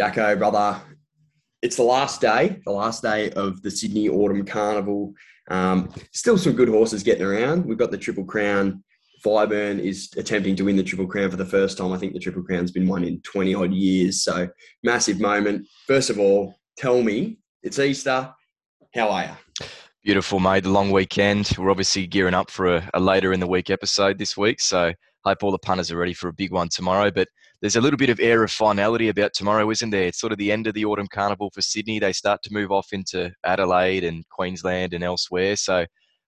Jacko, brother, it's the last day, the last day of the Sydney Autumn Carnival. Um, still some good horses getting around. We've got the Triple Crown. Fireburn is attempting to win the Triple Crown for the first time. I think the Triple Crown's been won in 20 odd years. So, massive moment. First of all, tell me, it's Easter. How are you? Beautiful, mate. The long weekend. We're obviously gearing up for a, a later in the week episode this week. So, hope all the punters are ready for a big one tomorrow. But there's a little bit of air of finality about tomorrow, isn't there? It's sort of the end of the autumn carnival for Sydney. They start to move off into Adelaide and Queensland and elsewhere. So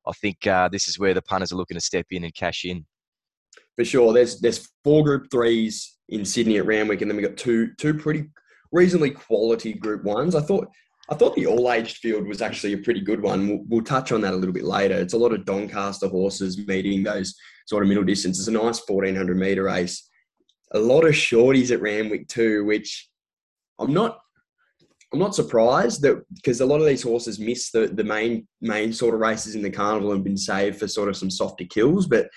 I think uh, this is where the punters are looking to step in and cash in. For sure, there's there's four Group Threes in Sydney at Randwick, and then we got two two pretty reasonably quality Group Ones. I thought I thought the all aged field was actually a pretty good one. We'll, we'll, touch on that a little bit later. It's a lot of Doncaster horses meeting those sort of middle distances. It's a nice 1400 metre race a lot of shorties at Randwick too, which I'm not I'm not surprised that because a lot of these horses miss the, the main main sort of races in the carnival and been saved for sort of some softer kills, but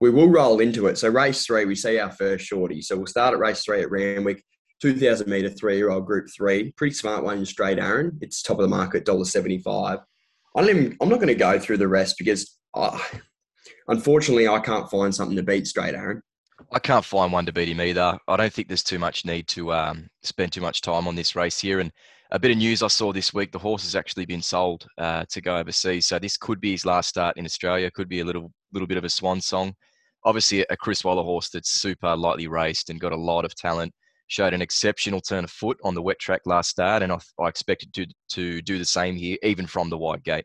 we will roll into it. So race three, we see our first shorty. So we'll start at race three at Randwick, 2,000 metre three-year-old group three. Pretty smart one, Straight Arron. It's top of the market, $1.75. I don't even, I'm not going to go through the rest because uh, unfortunately I can't find something to beat Straight Arron. I can't find one to beat him either. I don't think there's too much need to um, spend too much time on this race here. And a bit of news I saw this week: the horse has actually been sold uh, to go overseas. So this could be his last start in Australia. Could be a little little bit of a swan song. Obviously, a Chris Waller horse that's super lightly raced and got a lot of talent. Showed an exceptional turn of foot on the wet track last start, and I, I expected to to do the same here, even from the wide gate.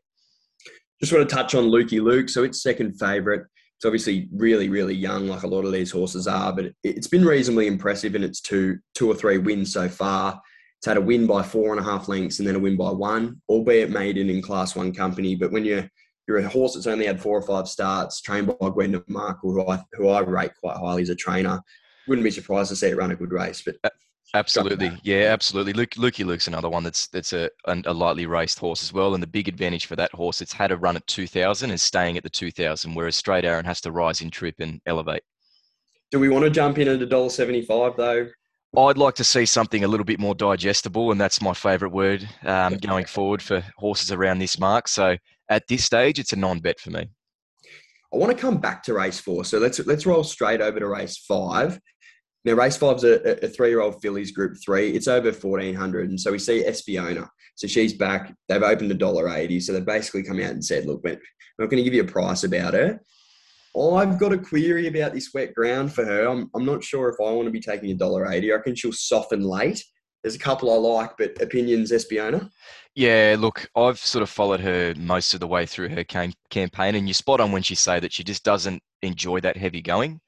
Just want to touch on Lukey Luke. So it's second favourite. It's obviously really, really young, like a lot of these horses are, but it's been reasonably impressive in its two, two or three wins so far. It's had a win by four and a half lengths and then a win by one, albeit maiden in Class One company. But when you're you're a horse that's only had four or five starts, trained by Gwenda Markwell, who I who I rate quite highly as a trainer, wouldn't be surprised to see it run a good race. But uh, Absolutely, yeah, absolutely. Luke, Lukey Luke's another one that's that's a, a lightly raced horse as well, and the big advantage for that horse, it's had a run at 2,000 and staying at the 2,000, whereas Straight Arron has to rise in trip and elevate. Do we want to jump in at a dollar seventy-five though? I'd like to see something a little bit more digestible, and that's my favourite word um, going forward for horses around this mark. So at this stage, it's a non-bet for me. I want to come back to race four, so let's let's roll straight over to race five. Now, race five's a, a three-year-old fillies Group Three. It's over fourteen hundred, and so we see Espiona. So she's back. They've opened a dollar eighty. So they've basically come out and said, "Look, we're not going to give you a price about her." I've got a query about this wet ground for her. I'm, I'm not sure if I want to be taking a dollar eighty. I reckon she'll soften late. There's a couple I like, but opinions, Espiona. Yeah, look, I've sort of followed her most of the way through her cam- campaign, and you're spot on when she say that she just doesn't enjoy that heavy going.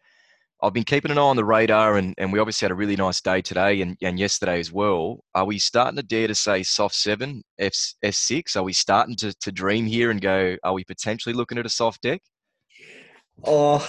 I've been keeping an eye on the radar, and, and we obviously had a really nice day today and, and yesterday as well. Are we starting to dare to say soft seven, F, S6? Are we starting to, to dream here and go, are we potentially looking at a soft deck? Oh,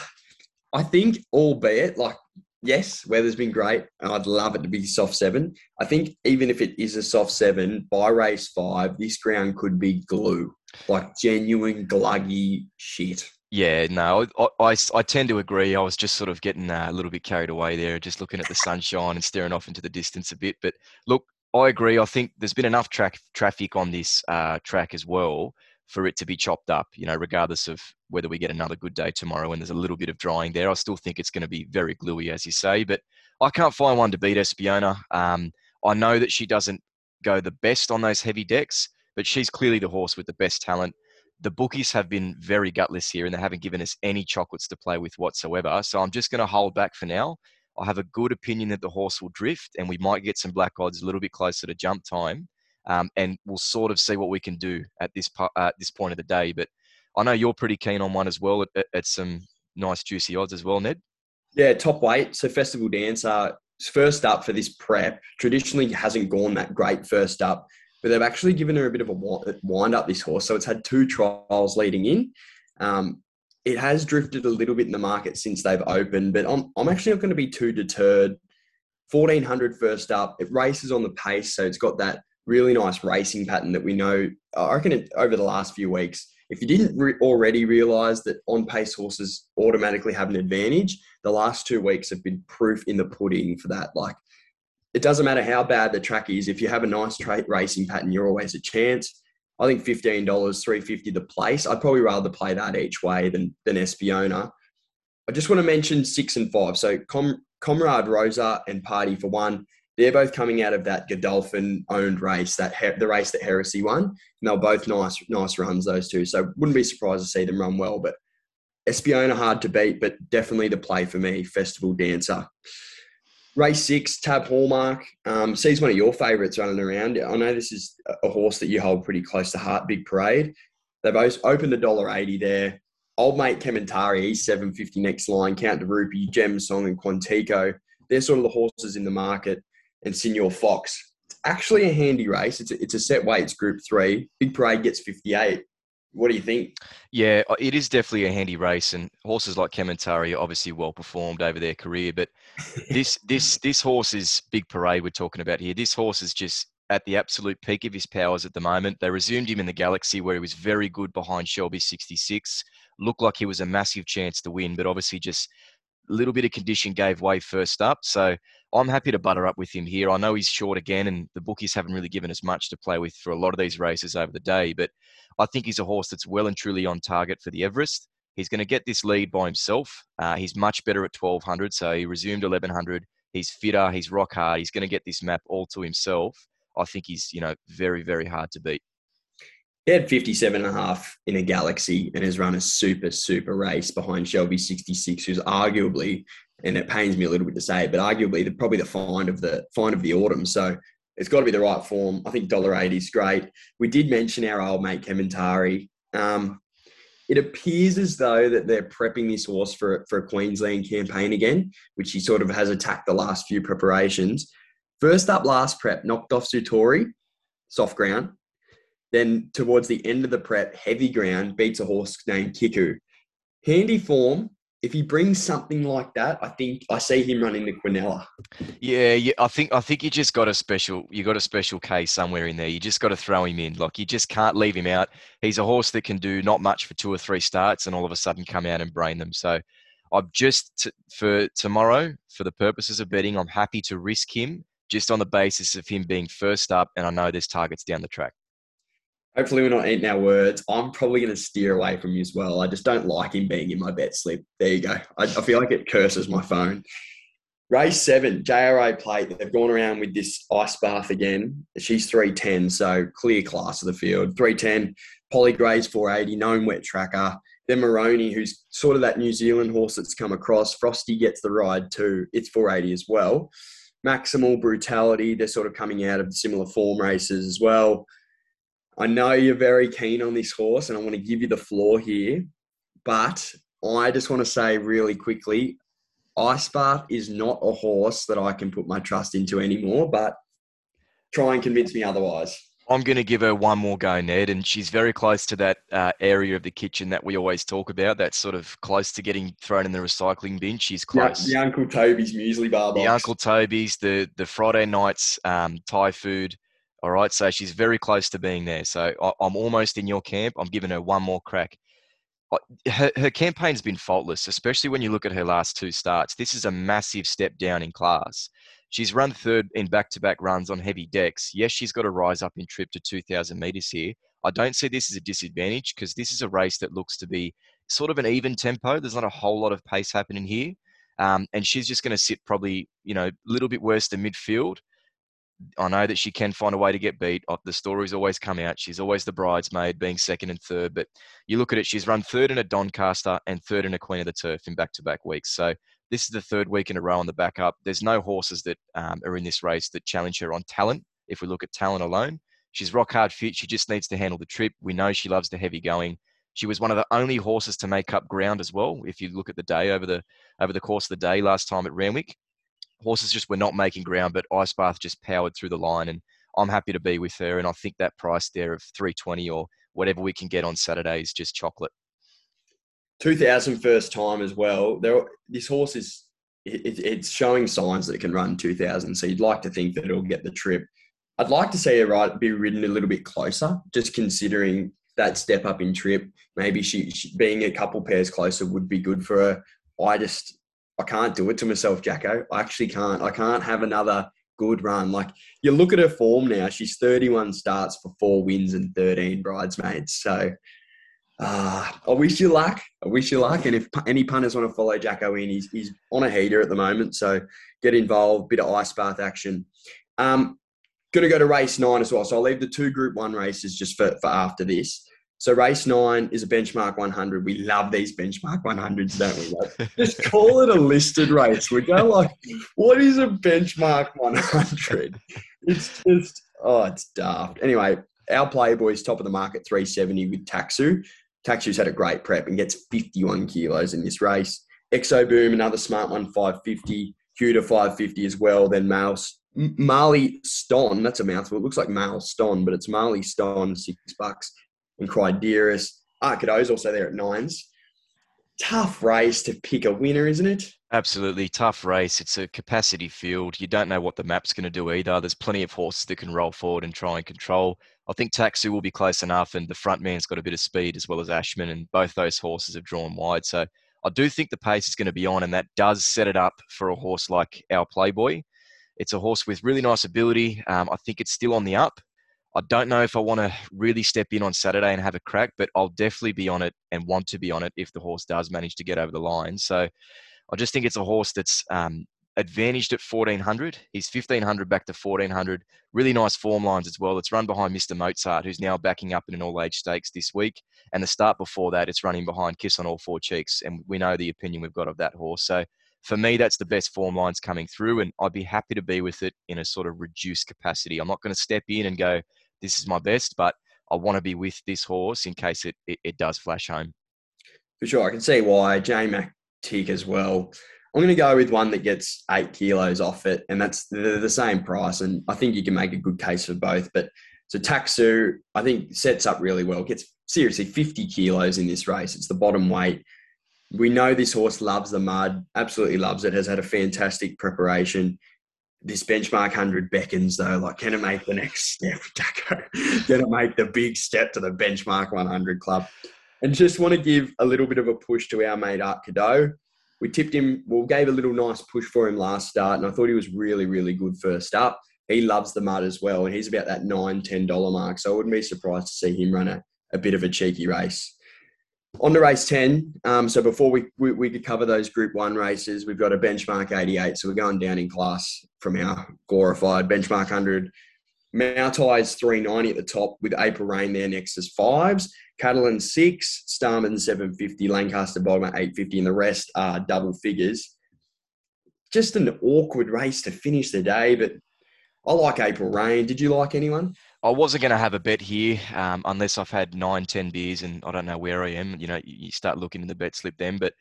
I think, albeit, like, yes, weather's been great, and I'd love it to be soft seven. I think even if it is a soft seven, by race five, this ground could be glue, like genuine gluggy shit. Yeah, no, I, I, I, tend to agree. I was just sort of getting uh, a little bit carried away there, just looking at the sunshine and staring off into the distance a bit. But look, I agree. I think there's been enough track traffic on this uh, track as well for it to be chopped up. You know, regardless of whether we get another good day tomorrow and there's a little bit of drying there, I still think it's going to be very gluey, as you say. But I can't find one to beat Espiona. Um, I know that she doesn't go the best on those heavy decks, but she's clearly the horse with the best talent the bookies have been very gutless here and they haven't given us any chocolates to play with whatsoever. So I'm just going to hold back for now. I have a good opinion that the horse will drift and we might get some black odds a little bit closer to jump time. Um, and we'll sort of see what we can do at this uh, at this point of the day. But I know you're pretty keen on one as well at, at, at some nice juicy odds as well, Ned. Yeah, top weight. So Festival Dancer first up for this prep traditionally hasn't gone that great first up but they've actually given her a bit of a wind up this horse. So it's had two trials leading in. Um, it has drifted a little bit in the market since they've opened, but I'm, I'm actually not going to be too deterred. 1400 first up, it races on the pace, so it's got that really nice racing pattern that we know. I reckon it, over the last few weeks, if you didn't re- already realize that on pace horses automatically have an advantage, the last two weeks have been proof in the pudding for that. Like it doesn't matter how bad the track is. If you have a nice tra- racing pattern, you're always a chance. I think fifteen dollars, three fifty the place. I'd probably rather play that each way than than Espiona. I just want to mention six and five. So Com- Comrade Rosa and Party for one. They're both coming out of that Godolphin owned race, that he- the race that Heresy won. And they're both nice, nice runs, those two. So wouldn't be surprised to see them run well. But Espiona hard to beat, but definitely the play for me. Festival Dancer. Race six, Tab Hallmark. Um, sees one of your favourites running around. I know this is a horse that you hold pretty close to heart. Big Parade. They've both opened a dollar eighty there. Old mate Kementari, he's seven fifty next line. Count de Rupee, Gem Song, and Quantico. They're sort of the horses in the market. And Senior Fox. It's actually a handy race. It's a, it's a set weights Group Three. Big Parade gets fifty eight. What do you think? Yeah, uh, it is definitely a handy race, and horses like Kementari are obviously well performed over their career. But this this this horse is big parade we're talking about here. This horse is just at the absolute peak of his powers at the moment. They resumed him in the Galaxy where he was very good behind Shelby 66. Looked like he was a massive chance to win, but obviously just little bit of condition gave way first up. So I'm happy to butter up with him here. I know he's short again, and the bookies haven't really given us much to play with for a lot of these races over the day. But I think he's a horse that's well and truly on target for the Everest. He's going to get this lead by himself. Uh, he's much better at 1200, so he resumed 1100. He's fitter. He's rock hard. He's going to get this map all to himself. I think he's you know very very hard to beat. He had 57 and a half in a Galaxy and has run a super, super race behind Shelby 66, who's arguably, and it pains me a little bit to say it, but arguably the, probably the find of the find of the autumn. So it's got to be the right form. I think $1.80 is great. We did mention our old mate Kementari. Um, it appears as though that they're prepping this horse for, for a Queensland campaign again, which he sort of has attacked the last few preparations. First up, last prep, knocked off Sutori, soft ground. Then towards the end of the prep, heavy ground, beats a horse named Kiku. Handy form. If he brings something like that, I think I see him running the Quinella. Yeah, yeah, I think I think you just got a special you got a special case somewhere in there. You just got to throw him in. Like you just can't leave him out. He's a horse that can do not much for two or three starts and all of a sudden come out and brain them. So I'm just t- for tomorrow, for the purposes of betting, I'm happy to risk him just on the basis of him being first up, and I know there's targets down the track. Hopefully, we're not eating our words. I'm probably going to steer away from you as well. I just don't like him being in my bet slip. There you go. I, I feel like it curses my phone. Race seven, JRA plate. They've gone around with this ice bath again. She's 310, so clear class of the field. 310, Polly Gray's 480, known wet tracker. Then Maroney, who's sort of that New Zealand horse that's come across. Frosty gets the ride too. It's 480 as well. Maximal Brutality, they're sort of coming out of similar form races as well. I know you're very keen on this horse, and I want to give you the floor here, but I just want to say really quickly Ice Bath is not a horse that I can put my trust into anymore, but try and convince me otherwise. I'm going to give her one more go, Ned, and she's very close to that uh, area of the kitchen that we always talk about. That's sort of close to getting thrown in the recycling bin. She's close. The, the Uncle Toby's muesli bar box. The Uncle Toby's, the the Friday nights um, Thai food. All right, so she's very close to being there. So I, I'm almost in your camp. I'm giving her one more crack. Her, her campaign's been faultless, especially when you look at her last two starts. This is a massive step down in class. She's run third in back to back runs on heavy decks. Yes, she's got to rise up in trip to 2,000 metres here. I don't see this as a disadvantage because this is a race that looks to be sort of an even tempo. There's not a whole lot of pace happening here. Um, and she's just going to sit probably, you know, a little bit worse than midfield. I know that she can find a way to get beat. The stories always come out. She's always the bridesmaid, being second and third. But you look at it, she's run third in a Doncaster and third in a Queen of the Turf in back to back weeks. So this is the third week in a row on the backup. There's no horses that um, are in this race that challenge her on talent. If we look at talent alone, she's rock hard fit. She just needs to handle the trip. We know she loves the heavy going. She was one of the only horses to make up ground as well. If you look at the day over the over the course of the day last time at Randwick, horses just were not making ground, but Ice Bath just powered through the line, and I'm happy to be with her. And I think that price there of 320 or whatever we can get on Saturday is just chocolate. 2000 first time as well. There, this horse is it, it's showing signs that it can run 2000. So you'd like to think that it'll get the trip. I'd like to see her right be ridden a little bit closer, just considering that step up in trip. Maybe she, she being a couple pairs closer would be good for her. I just I can't do it to myself, Jacko. I actually can't. I can't have another good run. Like you look at her form now, she's 31 starts for four wins and 13 bridesmaids. So uh, I wish you luck. I wish you luck. And if any punters want to follow Jacko in, he's, he's on a heater at the moment. So get involved, bit of ice bath action. Um, going to go to race nine as well. So I'll leave the two group one races just for, for after this. So race nine is a benchmark 100. We love these benchmark 100s, don't we? Like, just call it a listed race. We go like, what is a benchmark 100? It's just, oh, it's daft. Anyway, our Playboy's top of the market 370 with Taxu. Taxu's had a great prep and gets 51 kilos in this race. Exo Boom, another smart one, 550. Cuda 550 as well. Then Mouse Marley Ston, that's a mouthful. It looks like Mal Ston, but it's Marley Ston, six bucks. And Cryderis. Arcado's also there at nines. Tough race to pick a winner, isn't it? Absolutely tough race. It's a capacity field. You don't know what the map's going to do either. There's plenty of horses that can roll forward and try and control. I think Taxu will be close enough, and the front man's got a bit of speed as well as Ashman, and both those horses have drawn wide. So I do think the pace is going to be on, and that does set it up for a horse like our Playboy. It's a horse with really nice ability. Um, I think it's still on the up. I don't know if I want to really step in on Saturday and have a crack, but I'll definitely be on it and want to be on it if the horse does manage to get over the line. So I just think it's a horse that's um, advantaged at 1400. He's 1500 back to 1400. Really nice form lines as well. It's run behind Mr. Mozart, who's now backing up in an all age stakes this week. And the start before that, it's running behind Kiss on All Four Cheeks. And we know the opinion we've got of that horse. So for me, that's the best form lines coming through. And I'd be happy to be with it in a sort of reduced capacity. I'm not going to step in and go, this is my best, but I want to be with this horse in case it, it, it does flash home. For sure. I can see why. J Mac Tick as well. I'm going to go with one that gets eight kilos off it, and that's the, the same price. And I think you can make a good case for both. But so Taxu, I think sets up really well. Gets seriously 50 kilos in this race. It's the bottom weight. We know this horse loves the mud, absolutely loves it. Has had a fantastic preparation this benchmark 100 beckons though like can it make the next step Jacko? can it make the big step to the benchmark 100 club? And just want to give a little bit of a push to our mate art cadeau. We tipped him well gave a little nice push for him last start and i thought he was really really good first up. He loves the mud as well and he's about that nine ten dollar mark so i wouldn't be surprised to see him run a, a bit of a cheeky race on to race 10. Um, so before we, we, we, could cover those group one races, we've got a benchmark 88. So we're going down in class from our glorified benchmark 100. Moutai is 390 at the top with April Rain there next as fives. Catalan six, Starman 750, Lancaster at 850, and the rest are double figures. Just an awkward race to finish the day, but I like April Rain. Did you like anyone? I wasn't going to have a bet here um, unless I've had nine, ten beers and I don't know where I am. You know, you start looking in the bet slip then. But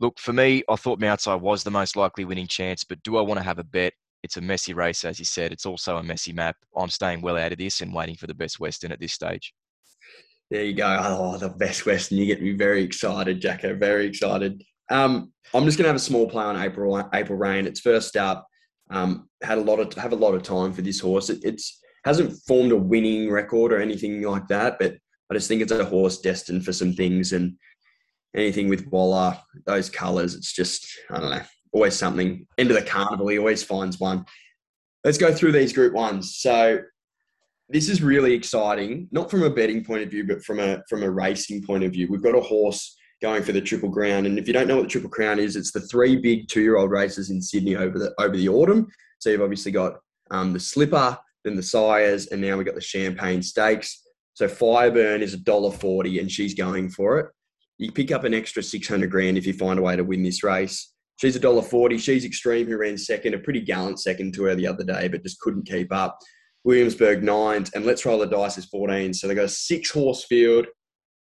look, for me, I thought Moutside was the most likely winning chance. But do I want to have a bet? It's a messy race, as you said. It's also a messy map. I'm staying well out of this and waiting for the best Western at this stage. There you go. Oh, the best Western. You get me very excited, Jacko. Very excited. Um, I'm just going to have a small play on April April Rain. It's first up. Um, had a lot of have a lot of time for this horse. It, it's hasn't formed a winning record or anything like that, but I just think it's a horse destined for some things and anything with Waller, those colours, it's just, I don't know, always something. Into the carnival, he always finds one. Let's go through these group ones. So this is really exciting, not from a betting point of view, but from a from a racing point of view. We've got a horse going for the Triple Crown, and if you don't know what the Triple Crown is, it's the three big two-year-old races in Sydney over the over the autumn. So you've obviously got um, the Slipper, then the Sires, and now we got the Champagne Stakes. So Fireburn is a dollar forty, and she's going for it. You pick up an extra six hundred grand if you find a way to win this race. She's a dollar forty. She's extreme, who ran second, a pretty gallant second to her the other day, but just couldn't keep up. Williamsburg nines, and Let's Roll the Dice is fourteen. So they got a six horse field.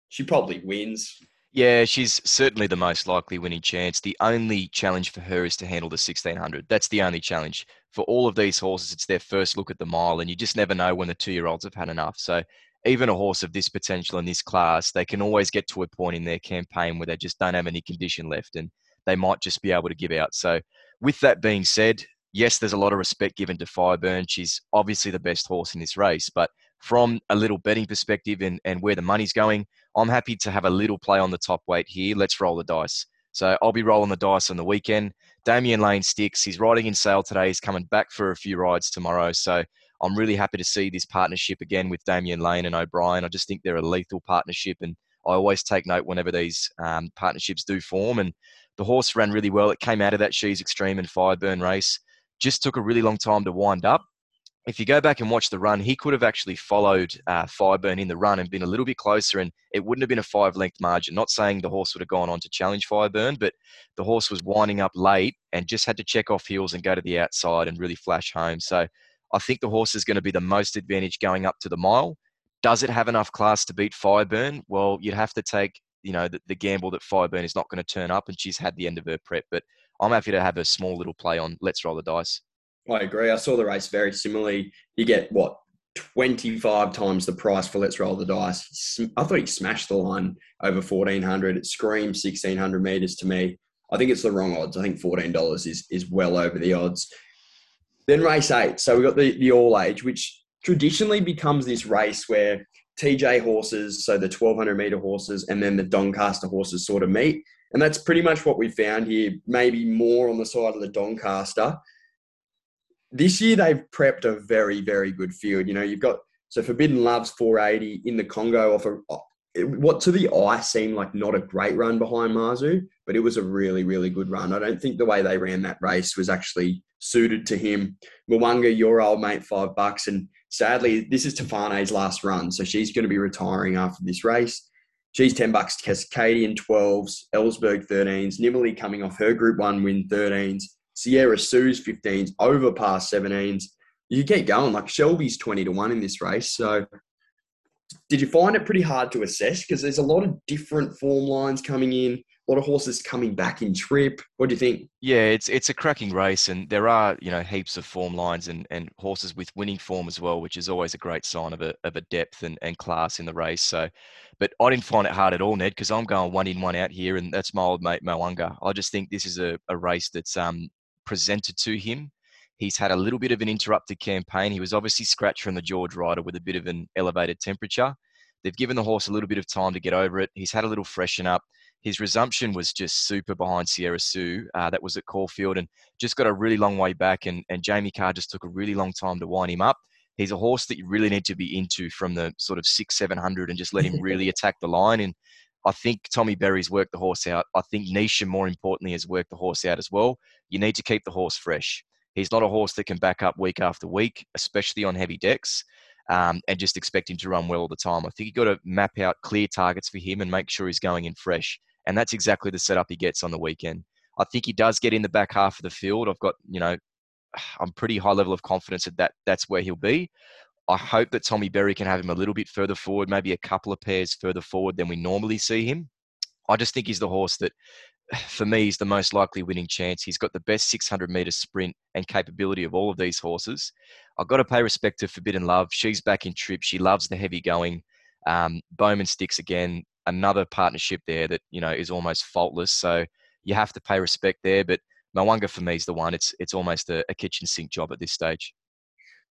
She probably wins. Yeah, she's certainly the most likely winning chance. The only challenge for her is to handle the 1600. That's the only challenge. For all of these horses, it's their first look at the mile, and you just never know when the two year olds have had enough. So, even a horse of this potential in this class, they can always get to a point in their campaign where they just don't have any condition left and they might just be able to give out. So, with that being said, yes, there's a lot of respect given to Fireburn. She's obviously the best horse in this race, but from a little betting perspective and, and where the money's going, I'm happy to have a little play on the top weight here. Let's roll the dice. So I'll be rolling the dice on the weekend. Damian Lane sticks. He's riding in sale today. He's coming back for a few rides tomorrow. So I'm really happy to see this partnership again with Damian Lane and O'Brien. I just think they're a lethal partnership, and I always take note whenever these um, partnerships do form. And the horse ran really well. It came out of that She's Extreme and Fireburn race. Just took a really long time to wind up if you go back and watch the run, he could have actually followed uh, Fireburn in the run and been a little bit closer, and it wouldn't have been a five length margin. Not saying the horse would have gone on to challenge Fireburn, but the horse was winding up late and just had to check off heels and go to the outside and really flash home. So I think the horse is going to be the most advantage going up to the mile. Does it have enough class to beat Fireburn? Well, you'd have to take you know the, the gamble that Fireburn is not going to turn up, and she's had the end of her prep. But I'm happy to have a small little play on. Let's roll the dice. I agree. I saw the race very similarly. You get what 25 times the price for Let's Roll the Dice. I thought he smashed the line over 1400. It screams 1600 meters to me. I think it's the wrong odds. I think $14 is, is well over the odds. Then race eight. So we've got the, the all age, which traditionally becomes this race where TJ horses, so the 1200 meter horses, and then the Doncaster horses sort of meet. And that's pretty much what we found here, maybe more on the side of the Doncaster this year they've prepped a very, very good field. You know, you've got so Forbidden Love's 480 in the Congo off a oh, what to the eye seemed like not a great run behind Mazu, but it was a really, really good run. I don't think the way they ran that race was actually suited to him. Mo'unga, your old mate, five bucks. And sadly, this is Tofane's last run. So she's going to be retiring after this race. She's 10 bucks. Cascadian 12s, Ellsberg 13s, Nimalee coming off her Group 1 win 13s. Sierra Sue's 15s, overpass 17s. You keep going. Like Shelby's 20 to 1 in this race. So did you find it pretty hard to assess? Because there's a lot of different form lines coming in, a lot of horses coming back in trip. What do you think? Yeah, it's it's a cracking race, and there are you know heaps of form lines and, and horses with winning form as well, which is always a great sign of a of a depth and, and class in the race. So, but I didn't find it hard at all, Ned, because I'm going one in one out here, and that's my old mate Mo'unga. I just think this is a, a race that's um presented to him. He's had a little bit of an interrupted campaign. He was obviously scratched from the George Ryder with a bit of an elevated temperature. They've given the horse a little bit of time to get over it. He's had a little freshen up. His resumption was just super behind Sierra Sue. Uh, that was at Caulfield and just got a really long way back. And, and Jamie Kah just took a really long time to wind him up. He's a horse that you really need to be into from the sort of six, 700 and just let him really attack the line. And I think Tommy Berry's worked the horse out. I think Nisha, more importantly, has worked the horse out as well. You need to keep the horse fresh. He's not a horse that can back up week after week, especially on heavy decks, um, and just expect him to run well all the time. I think you've got to map out clear targets for him and make sure he's going in fresh. And that's exactly the setup he gets on the weekend. I think he does get in the back half of the field. I've got, you know, I'm pretty high level of confidence that, that that's where he'll be. I hope that Tommy Berry can have him a little bit further forward, maybe a couple of pairs further forward than we normally see him. I just think he's the horse that, for me, is the most likely winning chance. He's got the best 600 meter sprint and capability of all of these horses. I've got to pay respect to Forbidden Love. She's back in trip. She loves the heavy going. Um, Bowman sticks again. Another partnership there that you know is almost faultless. So you have to pay respect there. But Mo'unga for me is the one. It's it's almost a, a kitchen sink job at this stage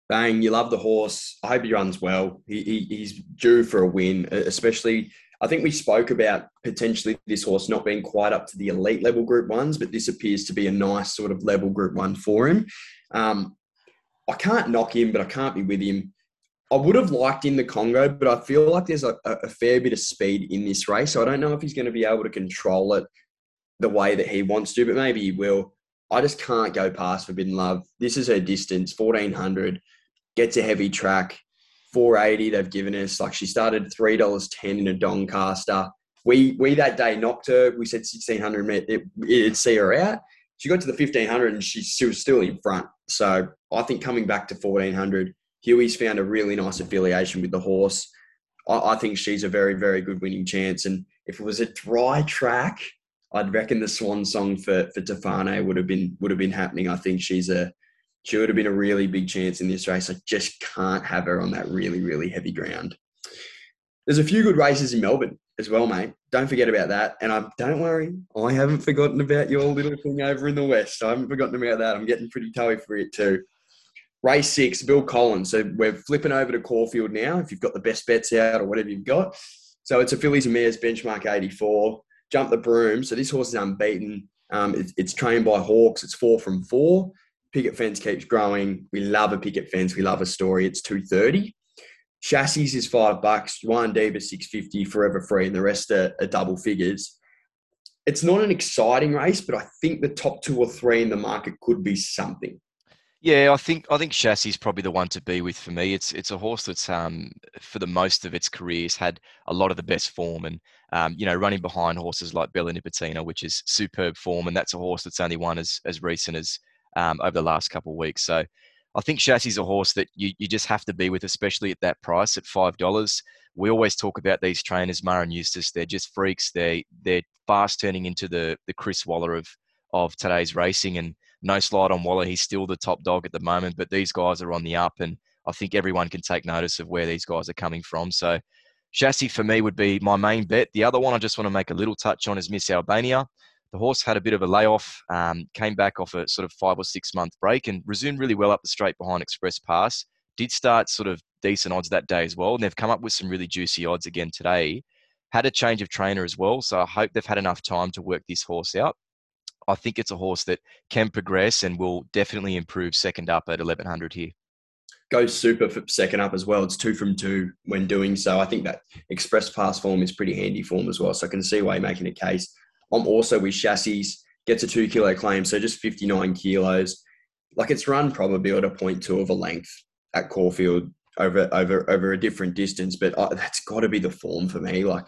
bang, you love the horse. I hope he runs well. He, he, he's due for a win, especially. I think we spoke about potentially this horse not being quite up to the elite level group ones, but this appears to be a nice sort of level group one for him. Um, I can't knock him, but I can't be with him. I would have liked in the Congo, but I feel like there's a, a fair bit of speed in this race. So I don't know if he's going to be able to control it the way that he wants to, but maybe he will. I just can't go past Forbidden Love. This is her distance, 1400 gets a heavy track. 480 they've given us. Like she started three dollars ten in a Doncaster. We we that day knocked her. We said 1600 it, it'd see her out. She got to the 1500 and she, she was still in front. So I think coming back to 1400, Huey's found a really nice affiliation with the horse. I, I think she's a very very good winning chance. And if it was a dry track, I'd reckon the swan song for for Tofane would have been would have been happening. I think she's a she would have been a really big chance in this race. I just can't have her on that really, really heavy ground. There's a few good races in Melbourne as well, mate. Don't forget about that. And I don't worry, I haven't forgotten about your little thing over in the west. I haven't forgotten about that. I'm getting pretty toey for it too. Race six, Bill Collins. So we're flipping over to Caulfield now. If you've got the best bets out or whatever you've got. So it's a Fillies and Mares benchmark 84. Jump the Broom. So this horse is unbeaten. Um, it's, it's trained by Hawkes. It's four from four. Picket fence keeps growing. We love a picket fence. We love a story. It's 230. Chassis is five bucks. One Diva 650 forever free, and the rest are, are double figures. It's not an exciting race, but I think the top two or three in the market could be something. Yeah, I think I think Chassis is probably the one to be with for me. It's it's a horse that's um for the most of its career has had a lot of the best form and um, you know running behind horses like Bella Nipotina, which is superb form, and that's a horse that's only won as as recent as um, over the last couple of weeks. So I think Chassis is a horse that you, you just have to be with, especially at that price at five dollars. We always talk about these trainers, Maher and Eustace. They're just freaks. They they're fast turning into the the Chris Waller of of today's racing, and no slide on Waller. He's still the top dog at the moment, but these guys are on the up, and I think everyone can take notice of where these guys are coming from. So Chassis for me would be my main bet. The other one I just want to make a little touch on is Miss Albania. The horse had a bit of a layoff, um, came back off a sort of five or six month break and resumed really well up the straight behind Express Pass. Did start sort of decent odds that day as well. And they've come up with some really juicy odds again today. Had a change of trainer as well. So I hope they've had enough time to work this horse out. I think it's a horse that can progress and will definitely improve second up at 1100 here. Goes super for second up as well. It's two from two when doing so. I think that express pass form is pretty handy form as well. So I can see why you're making a case. I'm also with chassis, gets a two kilo claim, so just 59 kilos. Like it's run probably at a point two of a length at Caulfield over over over a different distance, but uh, that's got to be the form for me. Like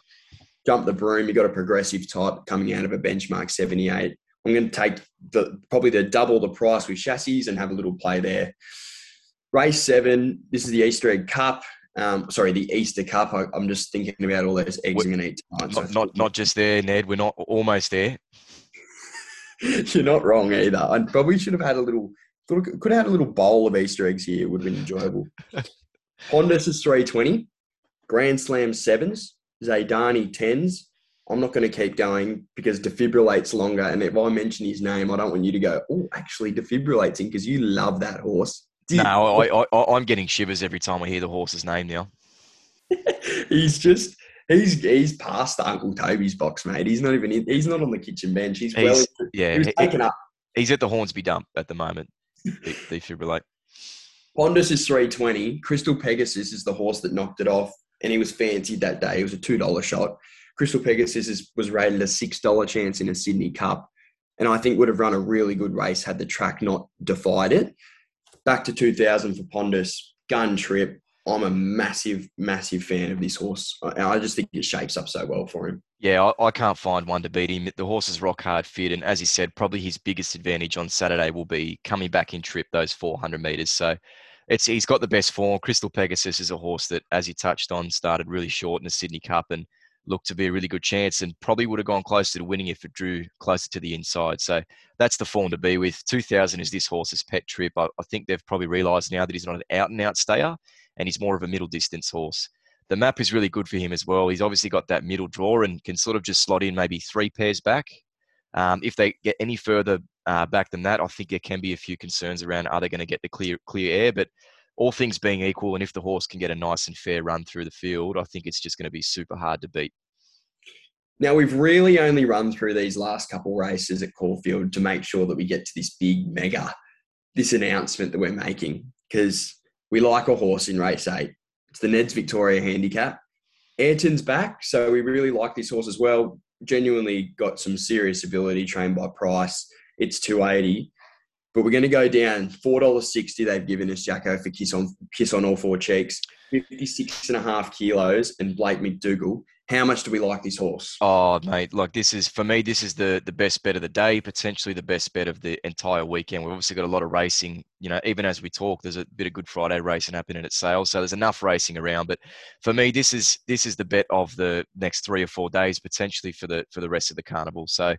jump the broom, you got a progressive type coming out of a benchmark 78. I'm going to take the probably the double the price with chassis and have a little play there. Race seven. This is the Easter Egg Cup. Um, sorry, the Easter Cup. I, am just thinking about all those eggs I'm going to eat tonight. Not, so not, not just there, Ned. We're not almost there. You're not wrong either. I probably should have had a little. Could have had a little bowl of Easter eggs here. It would have been enjoyable. Pondus is 320. Grand Slam sevens. Zaydani tens. I'm not going to keep going because defibrillates longer. And if I mention his name, I don't want you to go, oh, actually defibrillates him because you love that horse. No, I, I, I'm getting shivers every time I hear the horse's name now. he's just he's he's past Uncle Toby's box, mate. He's not even in, he's not on the kitchen bench. He's, he's well yeah, he's taken up. He's at the Hornsby dump at the moment. Defibrillate. Pondus is 320. Crystal Pegasus is the horse that knocked it off, and he was fancied that day. It was a two dollar shot. Crystal Pegasus is, was rated a six dollar chance in a Sydney Cup, and I think would have run a really good race had the track not defied it back to 2000 for Pondus, gun trip. I'm a massive, massive fan of this horse. I just think it shapes up so well for him. Yeah, I, I, can't find one to beat him. The horse is rock hard fit, and as he said, probably his biggest advantage on Saturday will be coming back in trip those 400 meters. So, it's he's got the best form. Crystal Pegasus is a horse that, as he touched on, started really short in the Sydney Cup and looked to be a really good chance and probably would have gone closer to winning if it drew closer to the inside. So that's the form to be with. 2000 is this horse's pet trip. I, I think they've probably realised now that he's not an out and out stayer and he's more of a middle distance horse. The map is really good for him as well. He's obviously got that middle draw and can sort of just slot in maybe three pairs back. Um, if they get any further uh, back than that, I think there can be a few concerns around are they going to get the clear clear air. But all things being equal, and if the horse can get a nice and fair run through the field, I think it's just going to be super hard to beat. Now we've really only run through these last couple races at Caulfield to make sure that we get to this big mega, this announcement that we're making because we like a horse in race eight. It's the Ned's Victoria Handicap. Ayrton's back, so we really like this horse as well. Genuinely got some serious ability trained by Price. It's 280. But we're going to go down $4.60 they've given us, Jacko, for Kiss on, Kiss on All Four Cheeks. 56 and a half kilos and Blaike McDougall. How much do we like this horse? Oh, mate, like this is for me. This is the the best bet of the day, potentially the best bet of the entire weekend. We've obviously got a lot of racing. You know, even as we talk, there's a bit of Good Friday racing happening at sales, so there's enough racing around. But for me, this is this is the bet of the next three or four days, potentially for the for the rest of the carnival. So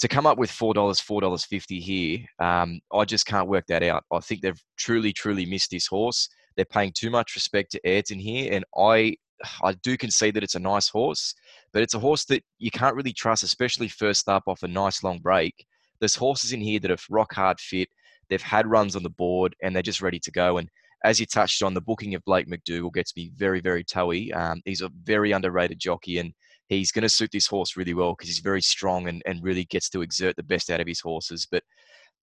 to come up with four dollars, four dollars fifty here, um, I just can't work that out. I think they've truly, truly missed this horse. They're paying too much respect to Ayrton here, and I, I do concede that it's a nice horse, but it's a horse that you can't really trust, especially first up off a nice long break. There's horses in here that are rock hard fit. They've had runs on the board, and they're just ready to go. And as you touched on, the booking of Blaike McDougall gets me very, very toey. Um, he's a very underrated jockey, and he's going to suit this horse really well because he's very strong and, and really gets to exert the best out of his horses. But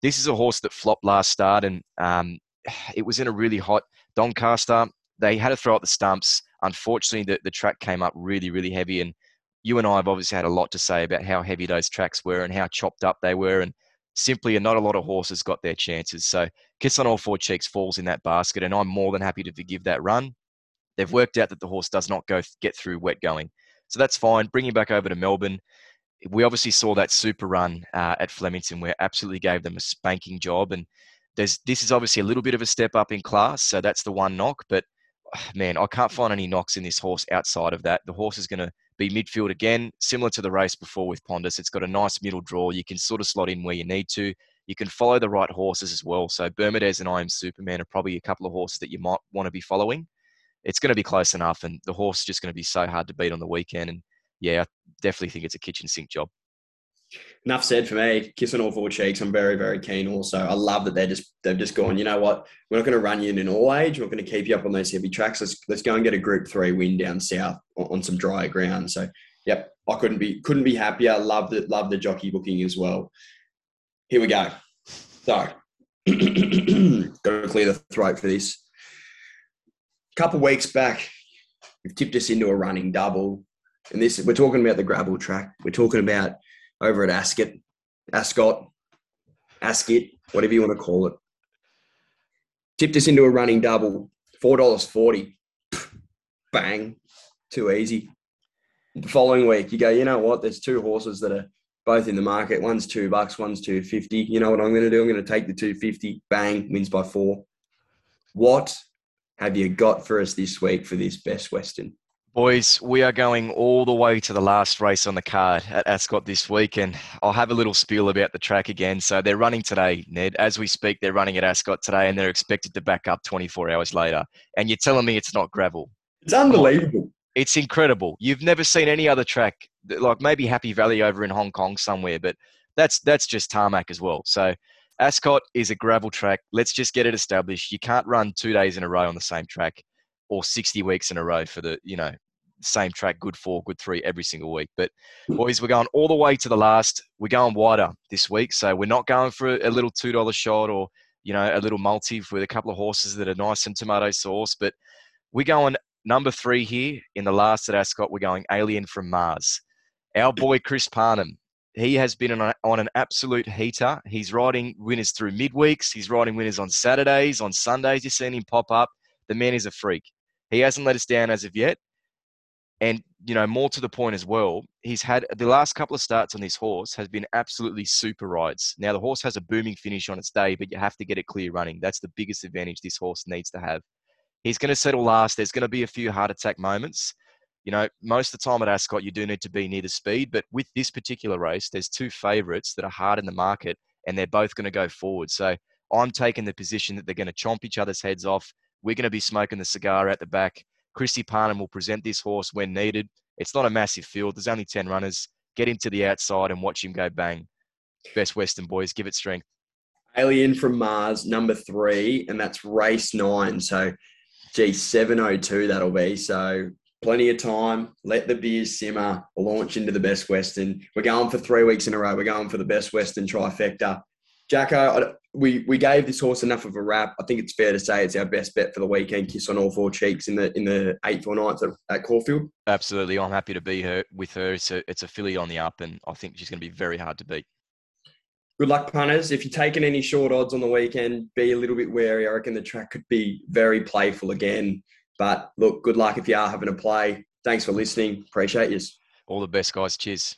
this is a horse that flopped last start, and um, it was in a really hot Doncaster. They had to throw out the stumps. Unfortunately, the, the track came up really, really heavy, and you and I have obviously had a lot to say about how heavy those tracks were and how chopped up they were, and simply not a lot of horses got their chances. So Kiss on All Four Cheeks falls in that basket, and I'm more than happy to forgive that run. They've worked out that the horse does not go get through wet going, so that's fine. Bring him back over to Melbourne. We obviously saw that super run uh, at Flemington, where absolutely gave them a spanking job, and there's this is obviously a little bit of a step up in class, so that's the one knock. But man, I can't find any knocks in this horse outside of that. The horse is going to be midfield again, similar to the race before with Pondus. It's got a nice middle draw. You can sort of slot in where you need to. You can follow the right horses as well. So Bermudez and I Am Superman are probably a couple of horses that you might want to be following. It's going to be close enough, and the horse is just going to be so hard to beat on the weekend. And yeah, I definitely think it's a kitchen sink job enough said for me. Kissing all four cheeks. I'm very, very keen. Also, I love that they're just they've just gone. You know what? We're not going to run you in an all age. We're not going to keep you up on those heavy tracks. Let's let's go and get a Group Three win down south on, some dry ground. So, yep, I couldn't be couldn't be happier. Love the love the jockey booking as well. Here we go. So, got to clear the throat for this. Couple weeks back, you've tipped us into a running double, and this we're talking about the gravel track. We're talking about over at Ascot, Ascot, Ascot, whatever you want to call it. Tipped us into a running double, four dollars forty. Bang, too easy. The following week, you go, you know what? There's two horses that are both in the market. One's two bucks, one's two fifty. You know what I'm going to do? I'm going to take the two fifty. Bang, wins by four. What have you got for us this week for this best Western? Boys, we are going all the way to the last race on the card at Ascot this week, and I'll have a little spiel about the track again. So they're running today, Ned. As we speak, they're running at Ascot today, and they're expected to back up 24 hours later. And you're telling me it's not gravel? It's unbelievable. It's incredible. You've never seen any other track, like maybe Happy Valley over in Hong Kong somewhere, but that's that's just tarmac as well. So Ascot is a gravel track. Let's just get it established. You can't run two days in a row on the same track or 60 weeks in a row for the you know same track good four good three every single week. But hmm. boys we're going all the way to the last. We're going wider this week so we're not going for a, little two dollar shot or you know a little multi with a couple of horses that are nice and tomato sauce but we're going number three here in the last at ascot. We're going alien from mars. Our hmm. boy Chris Parnham he has been on, a, on an absolute heater he's riding winners through midweeks he's riding winners on saturdays on sundays you've seen him pop up the man is a freak he hasn't let us down as of yet. And, you know, more to the point as well, he's had the last couple of starts on this horse has been absolutely super rides. Now, the horse has a booming finish on its day, but you have to get it clear running. That's the biggest advantage this horse needs to have. He's going to settle last. There's going to be a few heart attack moments. You know, most of the time at Ascot, you do need to be near the speed, but with this particular race, there's two favourites that are hard in the market, and they're both going to go forward. So I'm taking the position that they're going to chomp each other's heads off we're going to be smoking the cigar at the back. Christy Parnham will present this horse when needed. It's not a massive field. There's only 10 runners. Get him to the outside and watch him go bang. Best Western boys, give it strength. Alien from Mars, number three, and that's race nine. So, gee, 702 that'll be. So, plenty of time. Let the beers simmer. Launch into the Best Western. We're going for three weeks in a row. We're going for the Best Western trifecta. Jacko, we we gave this horse enough of a wrap. I think it's fair to say it's our best bet for the weekend. Kiss on all four cheeks in the in the eighth or ninth at, at Caulfield. Absolutely, I'm happy to be her with her. It's a it's a filly on the up, and I think she's going to be very hard to beat. Good luck, punters. If you're taking any short odds on the weekend, be a little bit wary. I reckon the track could be very playful again. But look, good luck if you are having a play. Thanks for listening. Appreciate you. All the best, guys. Cheers.